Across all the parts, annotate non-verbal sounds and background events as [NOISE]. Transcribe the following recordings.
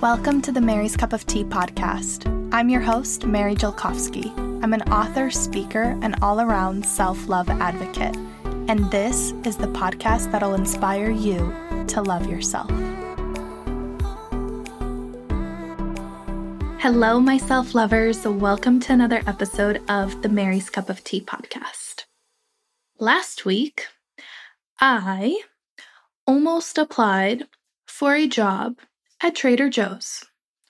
Welcome to the Mary's Cup of Tea podcast. I'm your host, Mary Jelkovsky. I'm an author, speaker, and all around self love advocate. And this is the podcast that'll inspire you to love yourself. Hello, my self lovers. Welcome to another episode of the Mary's Cup of Tea podcast. Last week, I almost applied for a job at Trader Joe's.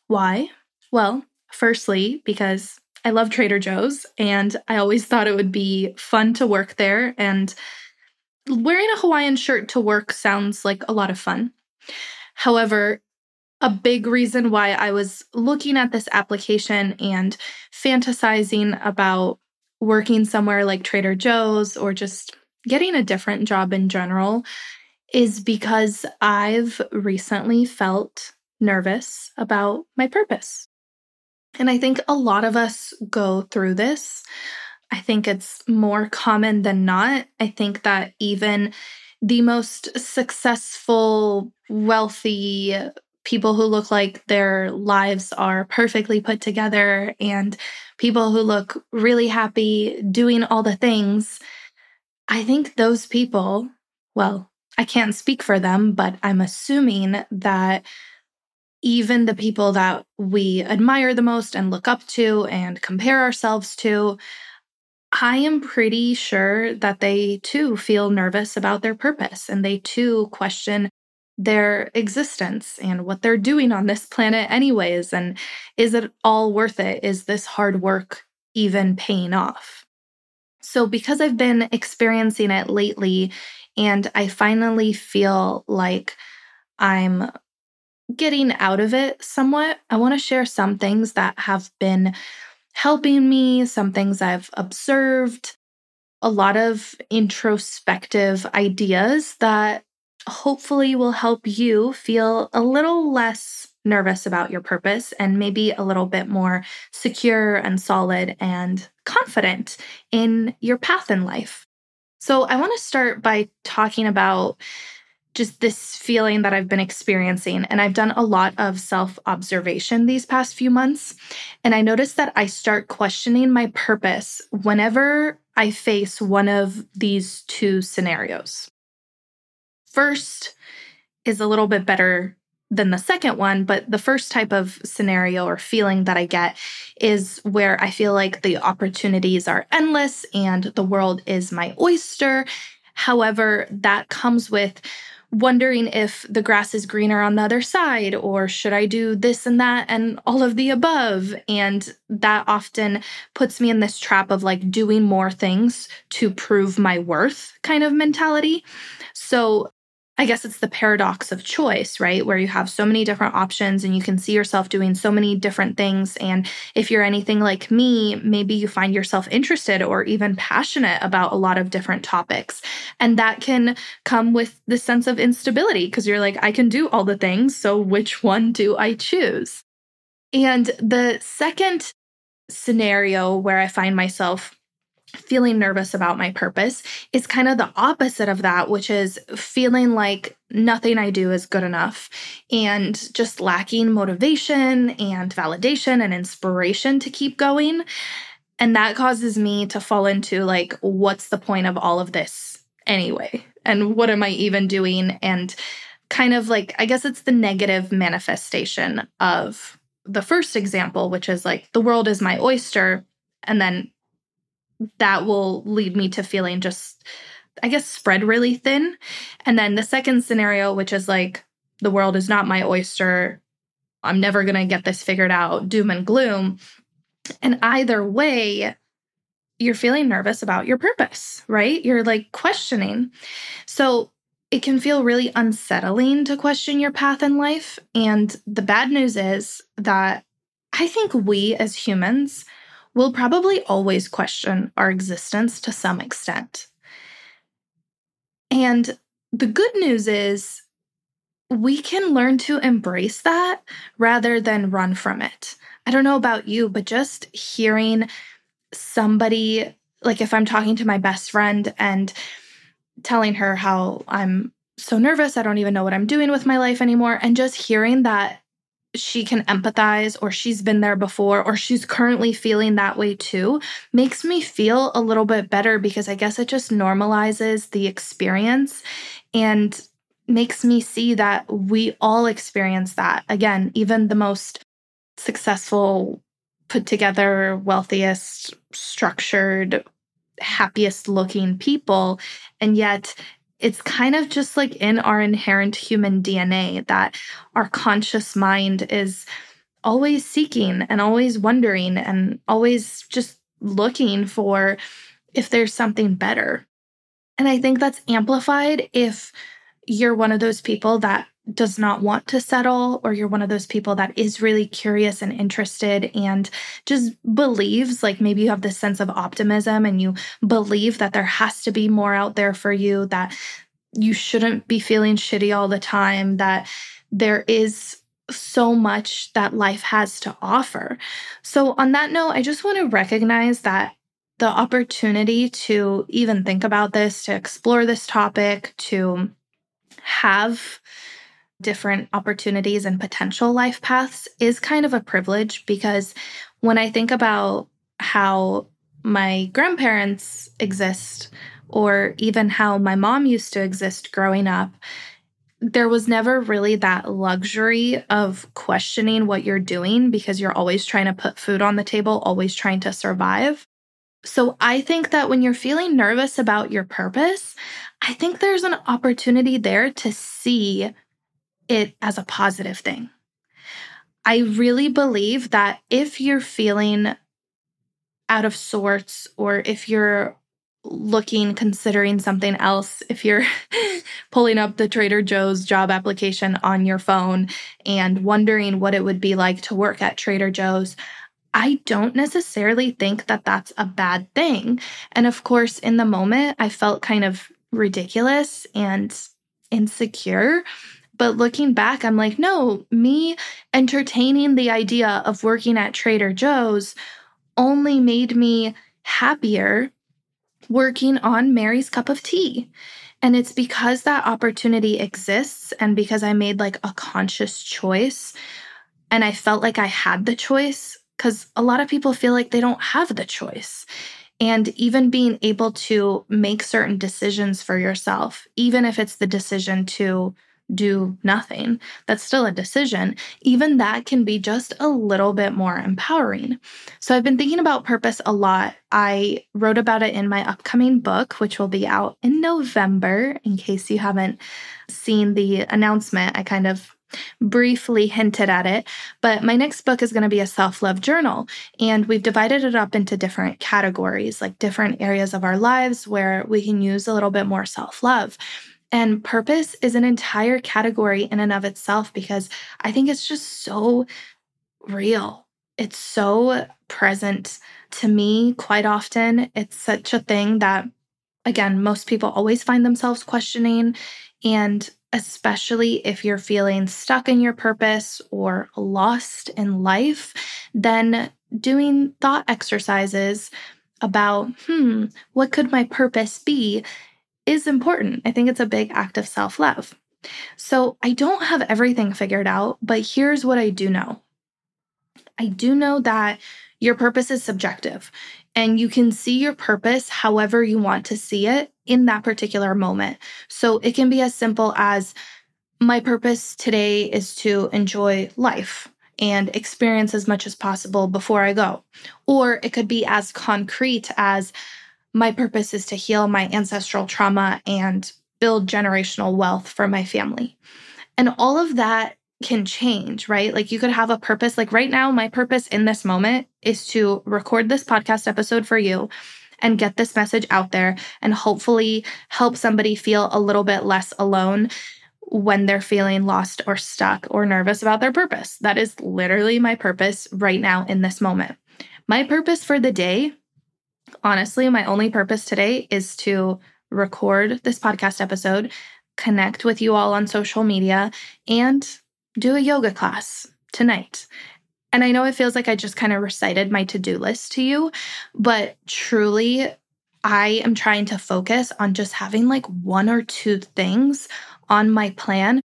Why? Well, firstly, because I love Trader Joe's and I always thought it would be fun to work there. And wearing a Hawaiian shirt to work sounds like a lot of fun. However, a big reason why I was looking at this application and fantasizing about working somewhere like Trader Joe's or just getting a different job in general is because I've recently felt nervous about my purpose. And I think a lot of us go through this. I think it's more common than not. I think that even the most successful, wealthy people who look like their lives are perfectly put together and people who look really happy doing all the things, I think those people, well, I can't speak for them, but I'm assuming that even the people that we admire the most and look up to and compare ourselves to, I am pretty sure that they too feel nervous about their purpose and they too question their existence and what they're doing on this planet, anyways. And is it all worth it? Is this hard work even paying off? So, because I've been experiencing it lately, and I finally feel like I'm getting out of it somewhat, I want to share some things that have been helping me, some things I've observed, a lot of introspective ideas that hopefully will help you feel a little less nervous about your purpose and maybe a little bit more secure and solid and confident in your path in life. So, I want to start by talking about just this feeling that I've been experiencing. And I've done a lot of self observation these past few months. And I noticed that I start questioning my purpose whenever I face one of these two scenarios. First is a little bit better than the second one, but the first type of scenario or feeling that I get is where I feel like the opportunities are endless and the world is my oyster. However, that comes with wondering if the grass is greener on the other side or should I do this and that and all of the above. And that often puts me in this trap of like doing more things to prove my worth kind of mentality. So I guess it's the paradox of choice, right? Where you have so many different options and you can see yourself doing so many different things. And if you're anything like me, maybe you find yourself interested or even passionate about a lot of different topics. And that can come with the sense of instability because you're like, I can do all the things. So which one do I choose? And the second scenario where I find myself feeling nervous about my purpose is kind of the opposite of that, which is feeling like nothing I do is good enough and just lacking motivation and validation and inspiration to keep going. And that causes me to fall into like, what's the point of all of this anyway? And what am I even doing? And kind of like, I guess it's the negative manifestation of the first example, which is like, the world is my oyster. And then that will lead me to feeling just, I guess, spread really thin. And then the second scenario, which is like, the world is not my oyster. I'm never going to get this figured out, doom and gloom. And either way, you're feeling nervous about your purpose, right? You're like questioning. So it can feel really unsettling to question your path in life. And the bad news is that I think we as humans we'll probably always question our existence to some extent. And the good news is we can learn to embrace that rather than run from it. I don't know about you, but just hearing somebody, like if I'm talking to my best friend and telling her how I'm so nervous, I don't even know what I'm doing with my life anymore, and just hearing that she can empathize or she's been there before or she's currently feeling that way too makes me feel a little bit better because I guess it just normalizes the experience and makes me see that we all experience that. Again, even the most successful, put together, wealthiest, structured, happiest looking people. And yet it's kind of just like in our inherent human DNA that our conscious mind is always seeking and always wondering and always just looking for if there's something better. And I think that's amplified if you're one of those people that does not want to settle, or you're one of those people that is really curious and interested and just believes, like maybe you have this sense of optimism and you believe that there has to be more out there for you, that you shouldn't be feeling shitty all the time, that there is so much that life has to offer. So, on that note, I just want to recognize that the opportunity to even think about this, to explore this topic, to have different opportunities and potential life paths is kind of a privilege because when I think about how my grandparents exist, or even how my mom used to exist growing up, there was never really that luxury of questioning what you're doing because you're always trying to put food on the table, always trying to survive. So I think that when you're feeling nervous about your purpose, I think there's an opportunity there to see it as a positive thing. I really believe that if you're feeling out of sorts or if you're looking, considering something else, if you're [LAUGHS] pulling up the Trader Joe's job application on your phone and wondering what it would be like to work at Trader Joe's, I don't necessarily think that that's a bad thing. And of course, in the moment, I felt kind of ridiculous and insecure but looking back, I'm like, no, me entertaining the idea of working at Trader Joe's only made me happier working on Mary's Cup of Tea. And it's because that opportunity exists and because I made like a conscious choice and I felt like I had the choice because a lot of people feel like they don't have the choice. And even being able to make certain decisions for yourself, even if it's the decision to do nothing. That's still a decision. Even that can be just a little bit more empowering. So I've been thinking about purpose a lot. I wrote about it in my upcoming book, which will be out in November. In case you haven't seen the announcement, I kind of briefly hinted at it, but my next book is going to be a self love journal. And we've divided it up into different categories, like different areas of our lives where we can use a little bit more self love. And purpose is an entire category in and of itself because I think it's just so real. It's so present to me quite often. It's such a thing that, again, most people always find themselves questioning. And especially if you're feeling stuck in your purpose or lost in life, then doing thought exercises about, hmm, what could my purpose be is important. I think it's a big act of self love. So I don't have everything figured out, but here's what I do know I do know that your purpose is subjective and you can see your purpose however you want to see it in that particular moment. So it can be as simple as my purpose today is to enjoy life and experience as much as possible before I go. Or it could be as concrete as my purpose is to heal my ancestral trauma and build generational wealth for my family. And all of that can change, right? Like you could have a purpose. Like right now, my purpose in this moment is to record this podcast episode for you and get this message out there and hopefully help somebody feel a little bit less alone when they're feeling lost or stuck or nervous about their purpose. That is literally my purpose right now in this moment. My purpose for the day honestly, my only purpose today is to record this podcast episode, connect with you all on social media, and do a yoga class tonight. And I know it feels like I just kind of recited my to do list to you, but truly, I am trying to focus on just having like one or two things on my plan,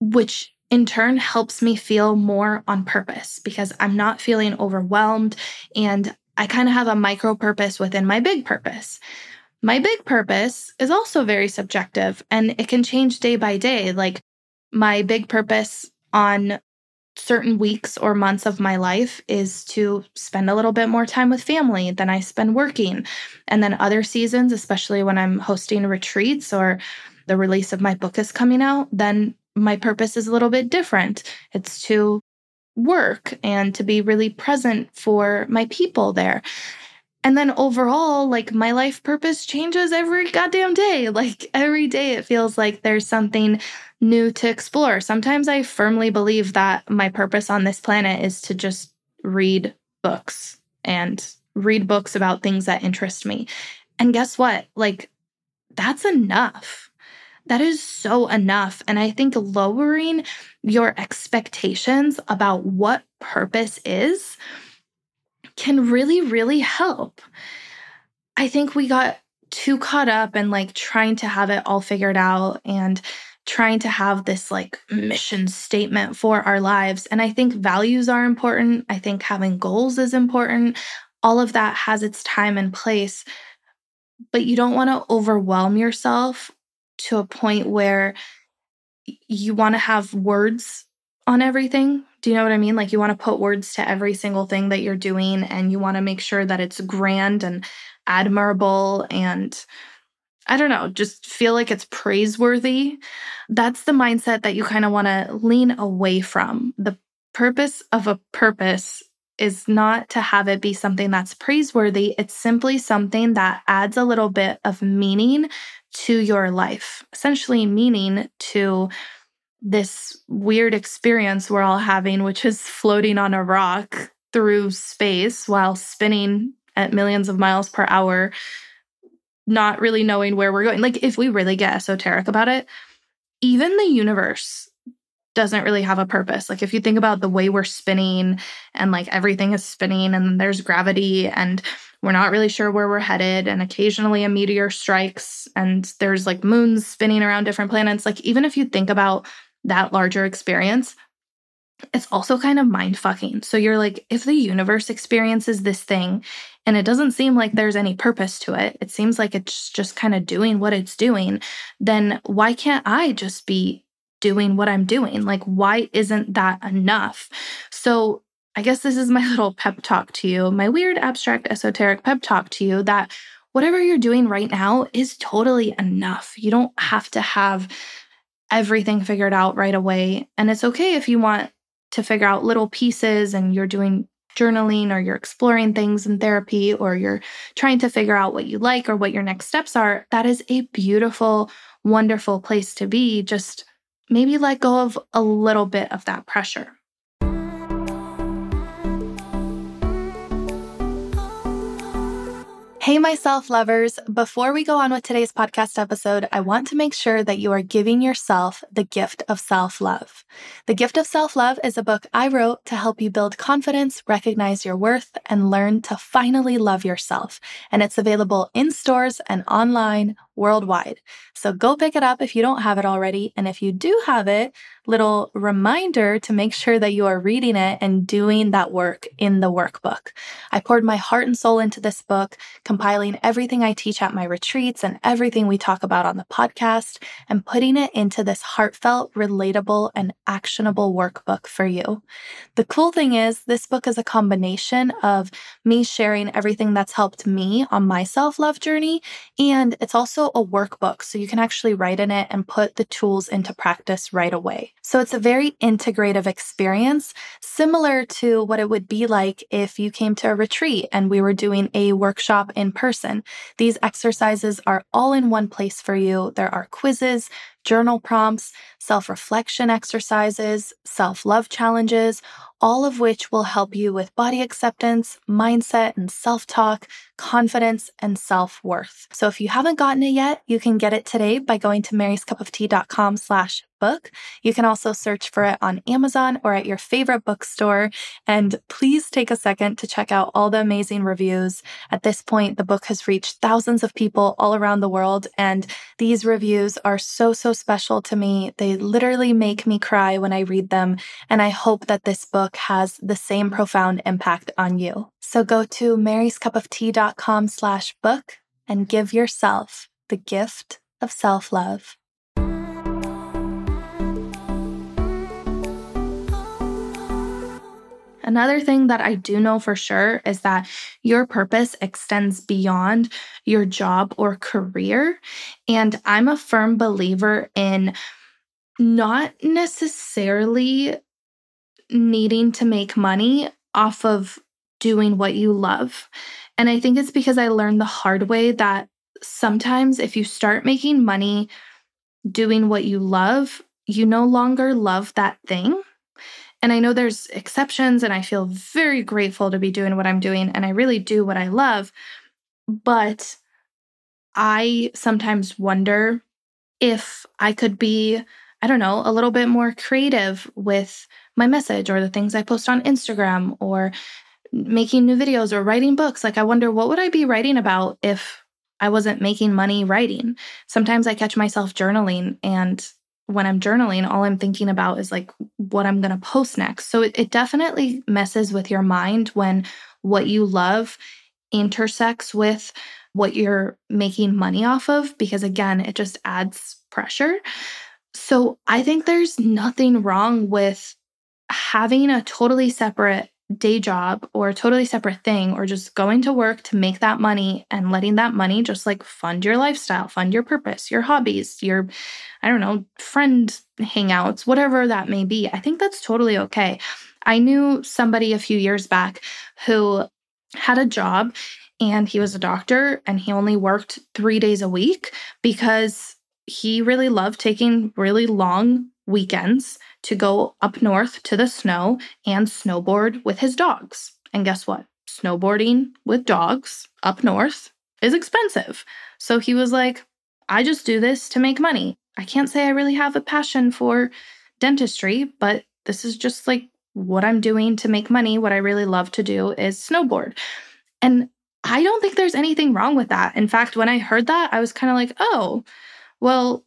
which in turn helps me feel more on purpose because I'm not feeling overwhelmed and I kind of have a micro purpose within my big purpose. My big purpose is also very subjective and it can change day by day. Like my big purpose on certain weeks or months of my life is to spend a little bit more time with family than I spend working. And then other seasons, especially when I'm hosting retreats or the release of my book is coming out, then my purpose is a little bit different. It's to work and to be really present for my people there. And then overall, like my life purpose changes every goddamn day. [LAUGHS] Like every day, it feels like there's something new to explore. Sometimes I firmly believe that my purpose on this planet is to just read books and read books about things that interest me. And guess what? Like, that's enough. That is so enough. And I think lowering your expectations about what purpose is can really, really help. I think we got too caught up in like trying to have it all figured out and trying to have this like mission statement for our lives. And I think values are important. I think having goals is important. All of that has its time and place. But you don't want to overwhelm yourself to a point where you want to have words on everything. Do you know what I mean? Like you want to put words to every single thing that you're doing and you want to make sure that it's grand and admirable and I don't know, just feel like it's praiseworthy. That's the mindset that you kind of want to lean away from. The purpose of a purpose is not to have it be something that's praiseworthy. It's simply something that adds a little bit of meaning to your life, essentially, meaning to this weird experience we're all having, which is floating on a rock through space while spinning at millions of miles per hour, not really knowing where we're going. Like, if we really get esoteric about it, even the universe doesn't really have a purpose. Like, if you think about the way we're spinning and like everything is spinning and there's gravity and we're not really sure where we're headed. And occasionally a meteor strikes and there's like moons spinning around different planets. Like, even if you think about that larger experience, it's also kind of mind fucking. So you're like, if the universe experiences this thing and it doesn't seem like there's any purpose to it, it seems like it's just kind of doing what it's doing, then why can't I just be doing what I'm doing? Like, why isn't that enough? So I guess this is my [LAUGHS] little pep talk to you, my weird, abstract, esoteric pep talk to you that whatever you're doing right now is totally enough. You don't have to have everything figured out right away. And it's okay if you want to figure out little pieces and you're doing journaling or you're exploring things in therapy or you're trying to figure out what you like or what your next steps are. That is a beautiful, wonderful place to be. Just maybe let go of a little bit of that pressure. Hey, my self lovers. Before we go on with today's podcast episode, I want to make sure that you are giving yourself the gift of self love. The Gift of Self Love is a book I wrote to help you build confidence, recognize your worth, and learn to finally love yourself. And it's available in stores and online worldwide. So go pick it up if you don't have it already. And if you do have it, little reminder to make sure that you are reading it and doing that work in the workbook. I poured my heart and soul into this book, compiling everything I teach at my retreats and everything we talk about on the podcast, and putting it into this heartfelt, relatable, and actionable workbook for you. The cool thing is, this book is a combination of me sharing everything that's helped me on my self love journey, and it's also a workbook, so you can actually write in it and put the tools into practice right away. So it's a very integrative experience, similar to what it would be like if you came to a retreat and we were doing a workshop in person. These exercises are all in one place for you. There are quizzes, journal prompts, self reflection exercises, self love challenges, all of which will help you with body acceptance, mindset and self talk, confidence, and self worth. So if you haven't gotten it yet, you can get it today by going to maryscupoftea.com slash book. You can also search for it on Amazon or at your favorite bookstore. And please take a second to check out all the amazing reviews. At this point, the book has reached thousands of people all around the world. And these reviews are so, so special to me. They literally make me cry when I read them. And I hope that this book has the same profound impact on you. So go to maryscupoftea.com slash book and give yourself the gift of self Another thing that I do know for sure is that your purpose extends beyond your job or career. And I'm a firm believer in not necessarily needing to make money off of doing what you love. And I think it's because I learned the hard way that sometimes if you start making money doing what you love, you no longer love that thing. And I know there's exceptions, and I feel very grateful to be doing what I'm doing, and I really do what I love. But I sometimes wonder if I could be, I don't know, a little bit more creative with my message or the things I post on Instagram or making new videos or writing books. Like, I wonder what would I be writing about if I wasn't making money writing? Sometimes I catch myself journaling and when I'm journaling, all I'm thinking about is like what I'm going to post next. So it, it, definitely messes with your mind when what you love intersects with what you're making money off of, because again, it just adds pressure. So I think there's nothing wrong with having a totally separate day job or a totally separate thing or just going to work to make that money and letting that money just like fund your lifestyle, fund your purpose, your hobbies, your, I don't know, friend hangouts, whatever that may be. I think that's totally okay. I knew somebody a few years back who had a job and he was a doctor and he only worked three days a week because he really loved taking really long weekends to go up north to the snow and snowboard with his dogs. And guess what? Snowboarding with dogs up north is expensive. So he was like, I just do this to make money. I can't say I really have a passion for dentistry, but this is just like what I'm doing to make money. What I really love to do is snowboard. And I don't think there's anything wrong with that. In fact, when I heard that, I was kind of like, oh, well,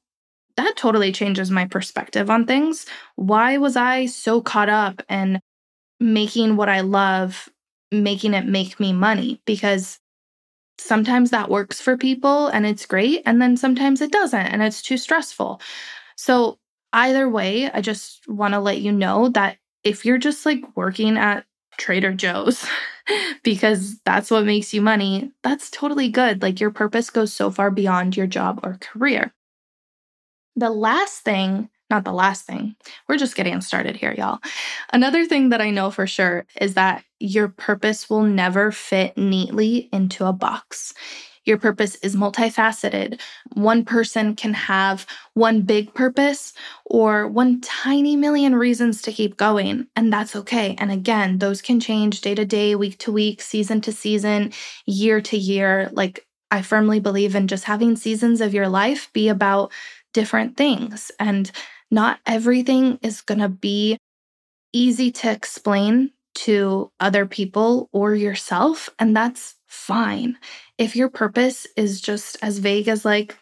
that totally changes my perspective on things. Why was I so caught up in making what I love, making it make me money? Because sometimes that works for people and it's great. And then sometimes it doesn't and it's too stressful. So, either way, I just want to let you know that if you're just like working at Trader Joe's [LAUGHS] because that's what makes you money, that's totally good. Like your purpose goes so far beyond your job or career. The last thing, not the last thing, we're just getting started here, y'all. Another thing that I know for sure is that your purpose will never fit neatly into a box. Your purpose is multifaceted. One person can have one big purpose or one tiny million reasons to keep going, and that's okay. And again, those can change day to day, week to week, season to season, year to year. Like, I firmly believe in just having seasons of your life be about different things. And not everything is going to be easy to explain to other people or yourself. And that's fine. If your purpose is just as vague as, like,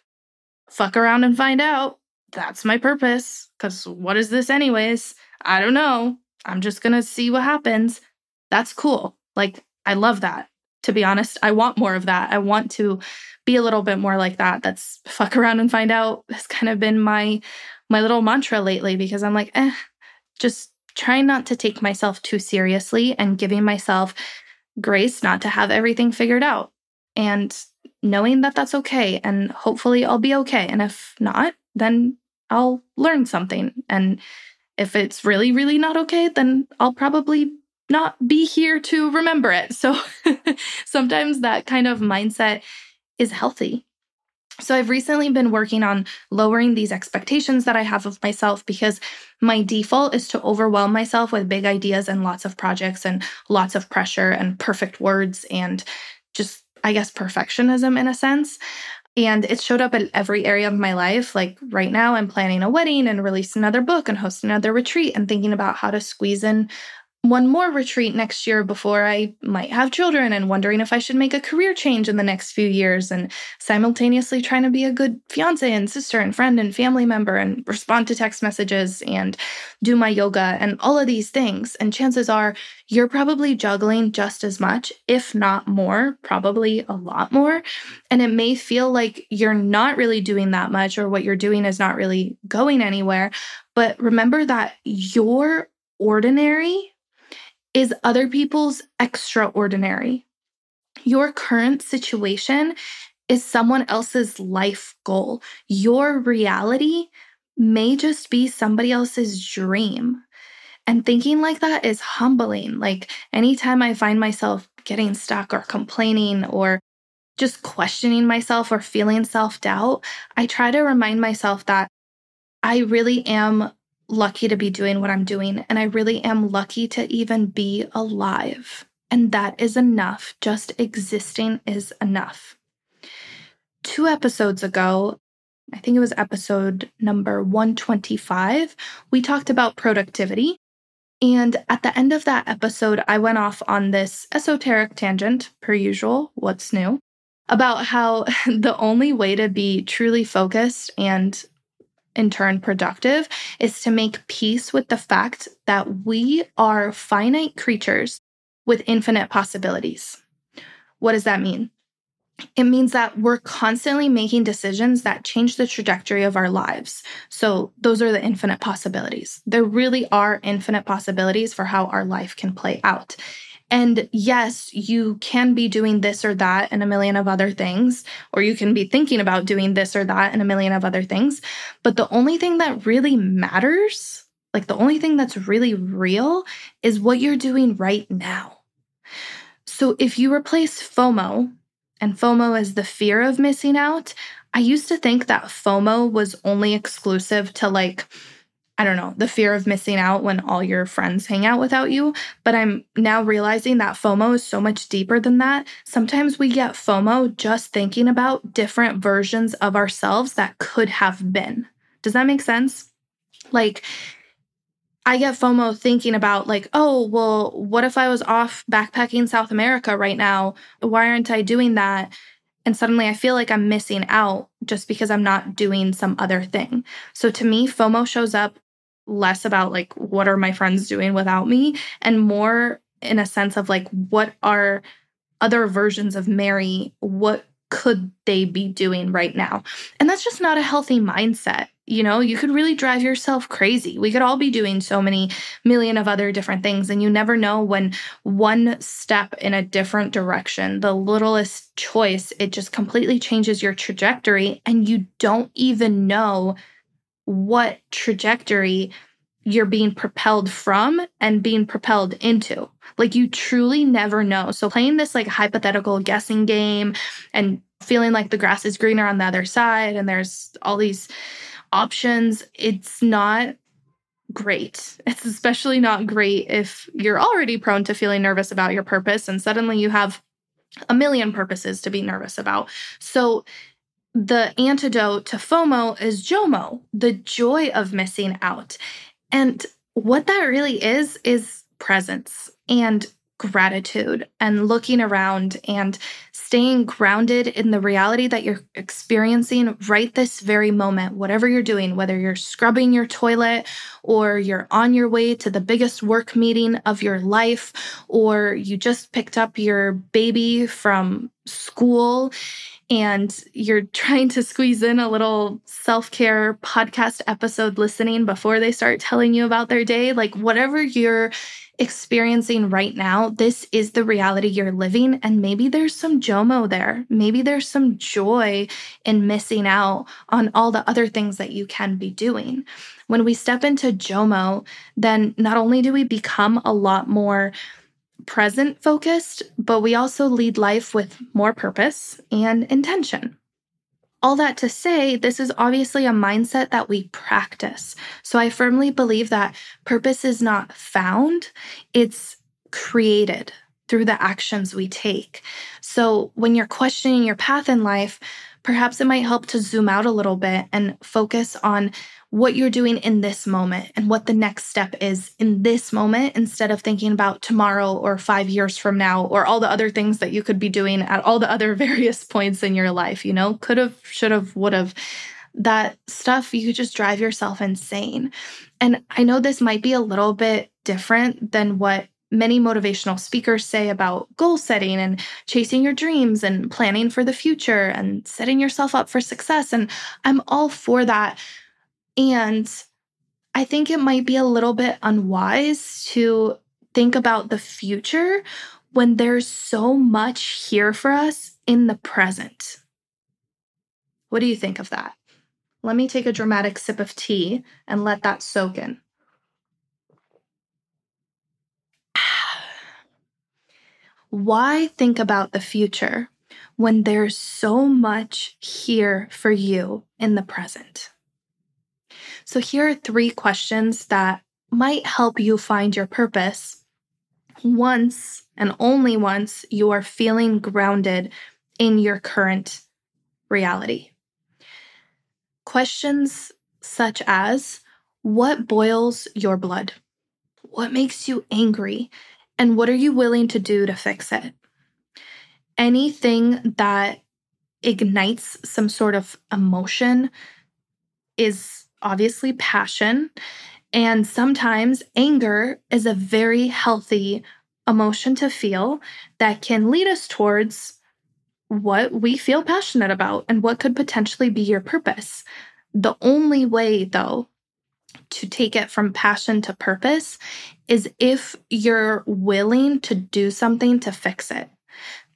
fuck around and find out, that's my purpose. Because what is this, anyways? I don't know. I'm just going to see what happens. That's cool. Like, I love that. To be honest, I want more of that. I want to be a little bit more like that. That's fuck around and find out has kind of been my my little mantra lately because I'm like, eh, just trying not to take myself too seriously and giving myself grace not to have everything figured out and knowing that that's okay and hopefully I'll be okay and if not then I'll learn something and if it's really really not okay then I'll probably not be here to remember it. So [LAUGHS] sometimes that kind of mindset is healthy. So, I've recently been working on lowering these expectations that I have of myself because my default is to overwhelm myself with big ideas and lots of projects and lots of pressure and perfect words and just, I guess, perfectionism in a sense. And it showed up in every area of my life. Like right now, I'm planning a wedding and release another book and host another retreat and thinking about how to squeeze in one more retreat next year before I might have children and wondering if I should make a career change in the next few years and simultaneously trying to be a good fiance and sister and friend and family member and respond to text messages and do my yoga and all of these things. And chances are you're probably juggling just as much, if not more, probably a lot more. And it may feel like you're not really doing that much or what you're doing is not really going anywhere. But remember that your ordinary is other people's extraordinary. Your current situation is someone else's life goal. Your reality may just be somebody else's dream. And thinking like that is humbling. Like anytime I find myself getting stuck or complaining or just questioning myself or feeling self doubt, I try to remind myself that I really am lucky to be doing what I'm doing. And I really am lucky to even be alive. And that is enough. Just existing is enough. Two episodes ago, I think it was episode number 125, we talked about productivity. And at the end of that episode, I went off on this esoteric tangent, per usual. What's new? About how [LAUGHS] the only way to be truly focused and in turn productive is to make peace with the fact that we are finite creatures with infinite possibilities. What does that mean? It means that we're constantly making decisions that change the trajectory of our lives. So, those are the infinite possibilities. There really are infinite possibilities for how our life can play out. And yes, you can be doing this or that and a million of other things, or you can be thinking about doing this or that and a million of other things. But the only thing that really matters, like the only thing that's really real, is what you're doing right now. So if you replace FOMO, and FOMO is the fear of missing out, I used to think that FOMO was only exclusive to like, I don't know, the fear of missing out when all your friends hang out without you. But I'm now realizing that FOMO is so much deeper than that. Sometimes we get FOMO just thinking about different versions of ourselves that could have been. Does that make sense? Like, I get FOMO thinking about, like, oh, well, what if I was off backpacking South America right now? Why aren't I doing that? And suddenly I feel like I'm missing out just because I'm not doing some other thing. So to me, FOMO shows up less about like what are my friends doing without me and more in a sense of like what are other versions of Mary what could they be doing right now? And that's just not a healthy mindset you know? You could really drive yourself crazy. We could all be doing so many million of other different things and you never know when one step in a different direction the littlest choice it just completely changes your trajectory and you don't even know what trajectory you're being propelled from and being propelled into. Like you truly never know. So playing this like hypothetical guessing game and feeling like the grass is greener on the other side and there's all these options, it's not great. It's especially not great if you're already prone to feeling nervous about your purpose and suddenly you have a million purposes to be nervous about. So the antidote to FOMO is JOMO, the joy of missing out. And what that really is, is presence and gratitude and looking around and staying grounded in the reality that you're experiencing right this very moment, whatever you're doing, whether you're scrubbing your toilet or you're on your way to the biggest work meeting of your life, or you just picked up your baby from school and you're trying to squeeze in a little self care podcast episode listening before they start telling you about their day, like whatever you're experiencing right now, this is the reality you're living. And maybe there's some JOMO there. Maybe there's some joy in missing out on all the other things that you can be doing. When we step into JOMO, then not only do we become a lot more present focused, but we also lead life with more purpose and intention. All that to say, this is obviously a mindset that we practice. So I firmly believe that purpose is not found, it's created. through the actions we take. So when you're questioning your path in life, perhaps it might help to zoom out a little bit and focus on what you're doing in this moment and what the next step is in this moment instead of thinking about tomorrow or five years from now or all the other things that you could be doing at all the other [LAUGHS] various points in your life. You know, could have, should have, would have. That stuff, you could just drive yourself insane. And I know this might be a little bit different than what many motivational speakers say about goal setting and chasing your dreams and planning for the future and setting yourself up for success. And I'm all for that. And I think it might be a little bit unwise to think about the future when there's so much here for us in the present. What do you think of that? Let me take a dramatic sip of tea and let that soak in. [SIGHS] Why think about the future when there's so much here for you in the present? So, here are three questions that might help you find your purpose once and only once you are feeling grounded in your current reality. Questions such as What boils your blood? What makes you angry? And what are you willing to do to fix it? Anything that ignites some sort of emotion is obviously passion. And sometimes anger is a very healthy emotion to feel that can lead us towards what we feel passionate about and what could potentially be your purpose. The only way, though, to take it from passion to purpose is if you're willing to do something to fix it.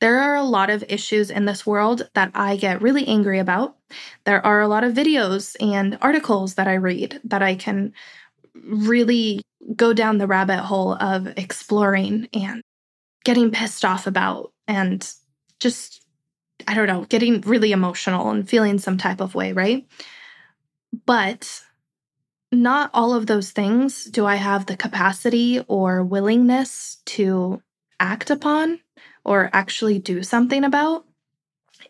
There are a lot of issues in this world that I get really angry about. There are a lot of videos and articles that I read that I can really go down the rabbit hole of exploring and getting pissed off about and just, I don't know, getting really emotional and feeling some type of way, right? But not all of those things do I have the capacity or willingness to act upon or actually do something about.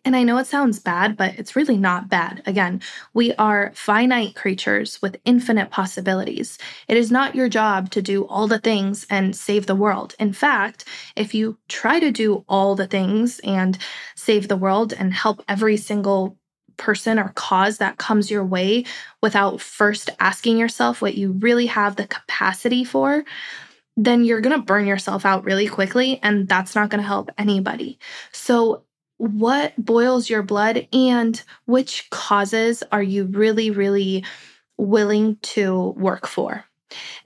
And I know it sounds bad, but it's really not bad. Again, we are finite creatures with infinite possibilities. It is not your job to do all the things and save the world. In fact, if you try to do all the things and save the world and help every single person or cause that comes your way without first asking yourself what you really have the capacity for, then you're going to burn yourself out really quickly. And that's not going to help anybody. So, what boils your blood and which causes are you really, really willing to work for?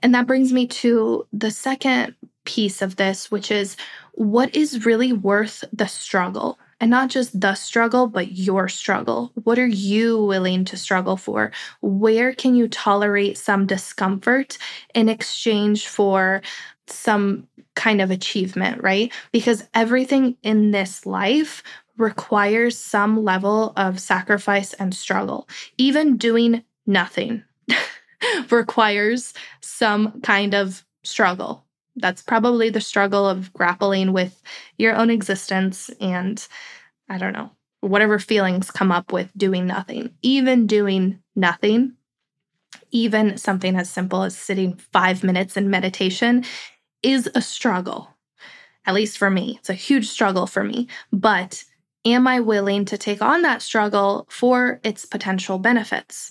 And that brings me to the second piece of this, which is what is really worth the struggle? And not just the struggle, but your struggle. What are you willing to struggle for? Where can you tolerate some discomfort in exchange for some kind of achievement, right? Because everything in this life requires some level of sacrifice and struggle. Even doing nothing [LAUGHS] requires some kind of struggle that's probably the struggle of grappling with your own existence and I don't know, whatever feelings come up with doing nothing. Even doing nothing, even something as simple as sitting five minutes in meditation, is a struggle. At least for me, it's a huge struggle for me. But am I willing to take on that struggle for its potential benefits?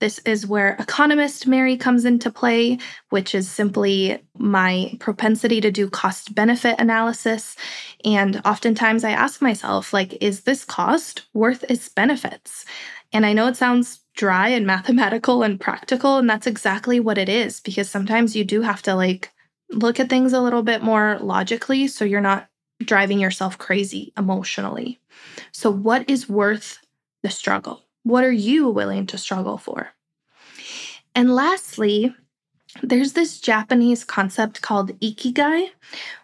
This is where economist Mary comes into play, which is simply my propensity to do cost benefit analysis. And oftentimes I ask myself, like, is this cost worth its benefits? And I know it sounds dry and [LAUGHS] mathematical and practical, and that's exactly what it is, because sometimes you do have to like look at things a little bit more logically so you're not driving yourself crazy emotionally. So, what is worth the struggle? What are you willing to struggle for? And lastly, there's this Japanese concept called ikigai,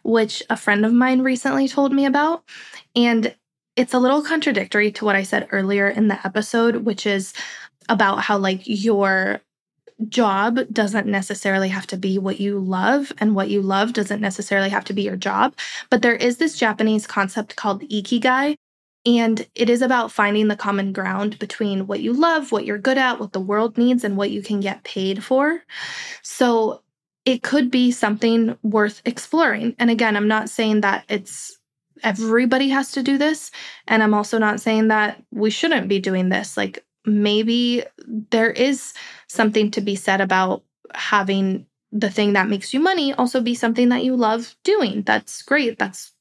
which a friend of mine recently told me about. And it's a little contradictory to what I said earlier in the episode, which is about how, like, your job doesn't necessarily have to be what you love, and what you love doesn't necessarily have to be your job. But there is this Japanese concept called ikigai, and it is about finding the common ground between what you love, what you're good at, what the world needs, and what you can get paid for. So it could be something worth exploring. And again, I'm not saying that it's everybody has to do this. And I'm also not saying that we shouldn't be doing this. Like maybe there is something to be said about having the thing that makes you money also be something that you love doing. That's great. That's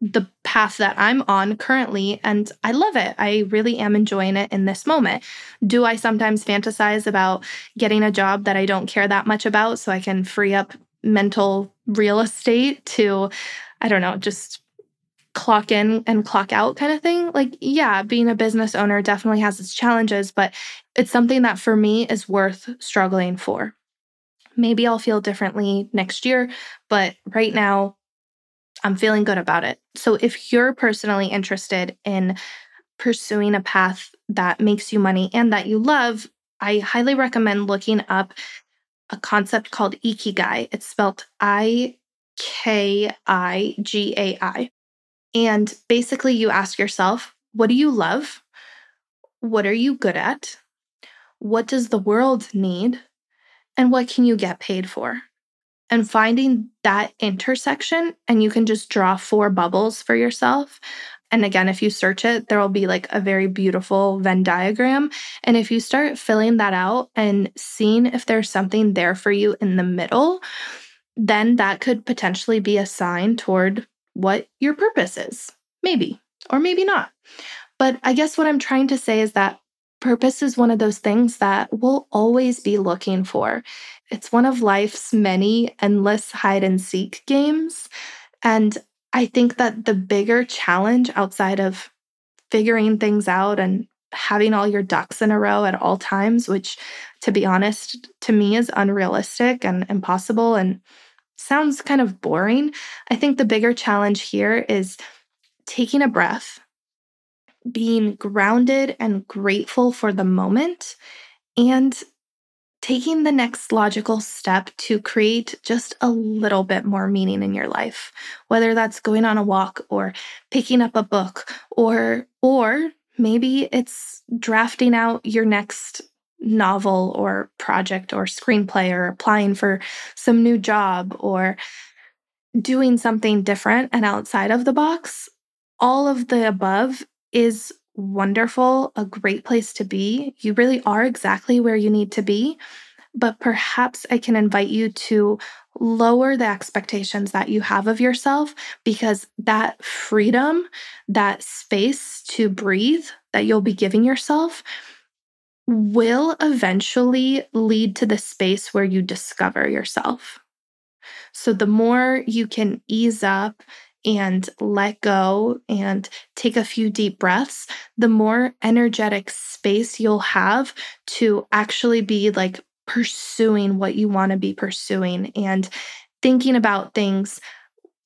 the path that I'm on currently, and I love it. I really am enjoying it in this moment. Do I sometimes fantasize about getting a job that I don't care that much about so I can free up mental real estate to, I don't know, just clock in and clock out kind of thing? Like, yeah, being a business owner definitely has its challenges, but it's something that for me is worth struggling for. Maybe I'll feel differently next year, but right now, I'm feeling good about it. So if you're personally interested in pursuing a path that makes you money and that you love, I highly recommend looking up a concept called Ikigai. It's spelled I K I G A I. And basically, you ask yourself, what do you love? What are you good at? What does the world need? And what can you get paid for? And finding that intersection and you can just draw four bubbles for yourself. And again if you search it there will be like a very beautiful venn diagram. And if you start filling that out and seeing if there's something there for you in the middle then that could potentially be a sign toward what your purpose is. Maybe or maybe not. But i guess what i'm trying to say is that Purpose is one of those things that we'll always be looking for. It's one of life's many endless hide and seek games. And I think that the bigger challenge outside of figuring things out and having all your ducks in a row at all times, which to be honest, to me is unrealistic and impossible and sounds kind of boring. I think the bigger challenge here is taking a breath being grounded and grateful for the moment and taking the next logical step to create just a little bit more meaning in your life whether that's going on a walk or picking up a book or or maybe it's drafting out your next novel or project or screenplay or applying for some new job or doing something different and outside of the box. All of the above is wonderful, a great place to be. You really are exactly where you need to be. But perhaps I can invite you to lower the expectations that you have of yourself because that freedom, that space to breathe that you'll be giving yourself will eventually lead to the space where you discover yourself. So the more you can ease up and let go and take a few deep breaths, the more energetic space you'll have to actually be like pursuing what you want to be pursuing and thinking about things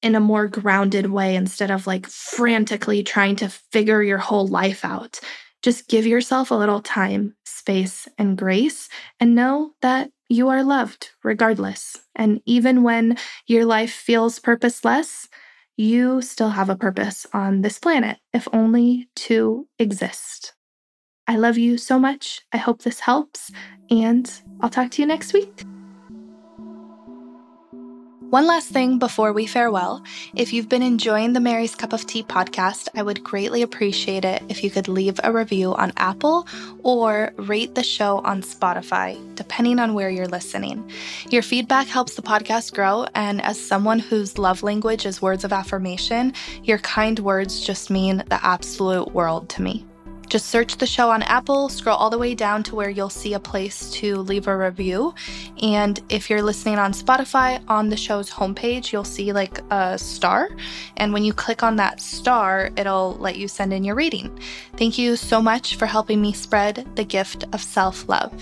in a more grounded way instead of like frantically trying to figure your whole life out. Just give yourself a little time, space, and grace, and know that you are loved regardless. And even when your life feels purposeless, you still have a purpose on this planet, if only to exist. I love you so much. I hope this helps, and I'll talk to you next week. One last thing before we farewell. If you've been enjoying the Mary's Cup of Tea podcast, I would greatly appreciate it if you could leave a review on Apple or rate the show on Spotify, depending on where you're listening. Your feedback helps the podcast grow, and as someone whose love language is words of affirmation, your kind words just mean the absolute world to me. Just search the show on Apple, scroll all the way down to where you'll see a place to leave a review. And if you're listening on Spotify, on the show's homepage, you'll see like a star. And when you click on that star, it'll let you send in your rating. Thank you so much for helping me spread the gift of self love.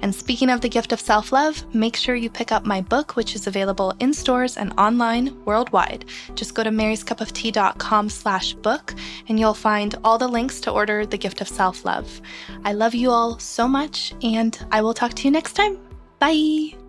And speaking of the gift of self love, make sure you pick up my book, which is available in stores and online worldwide. Just go to maryscupoftea.com slash book and you'll find all the links to order the gift gift of self love. I love you all so much, and I will talk to you next time. Bye.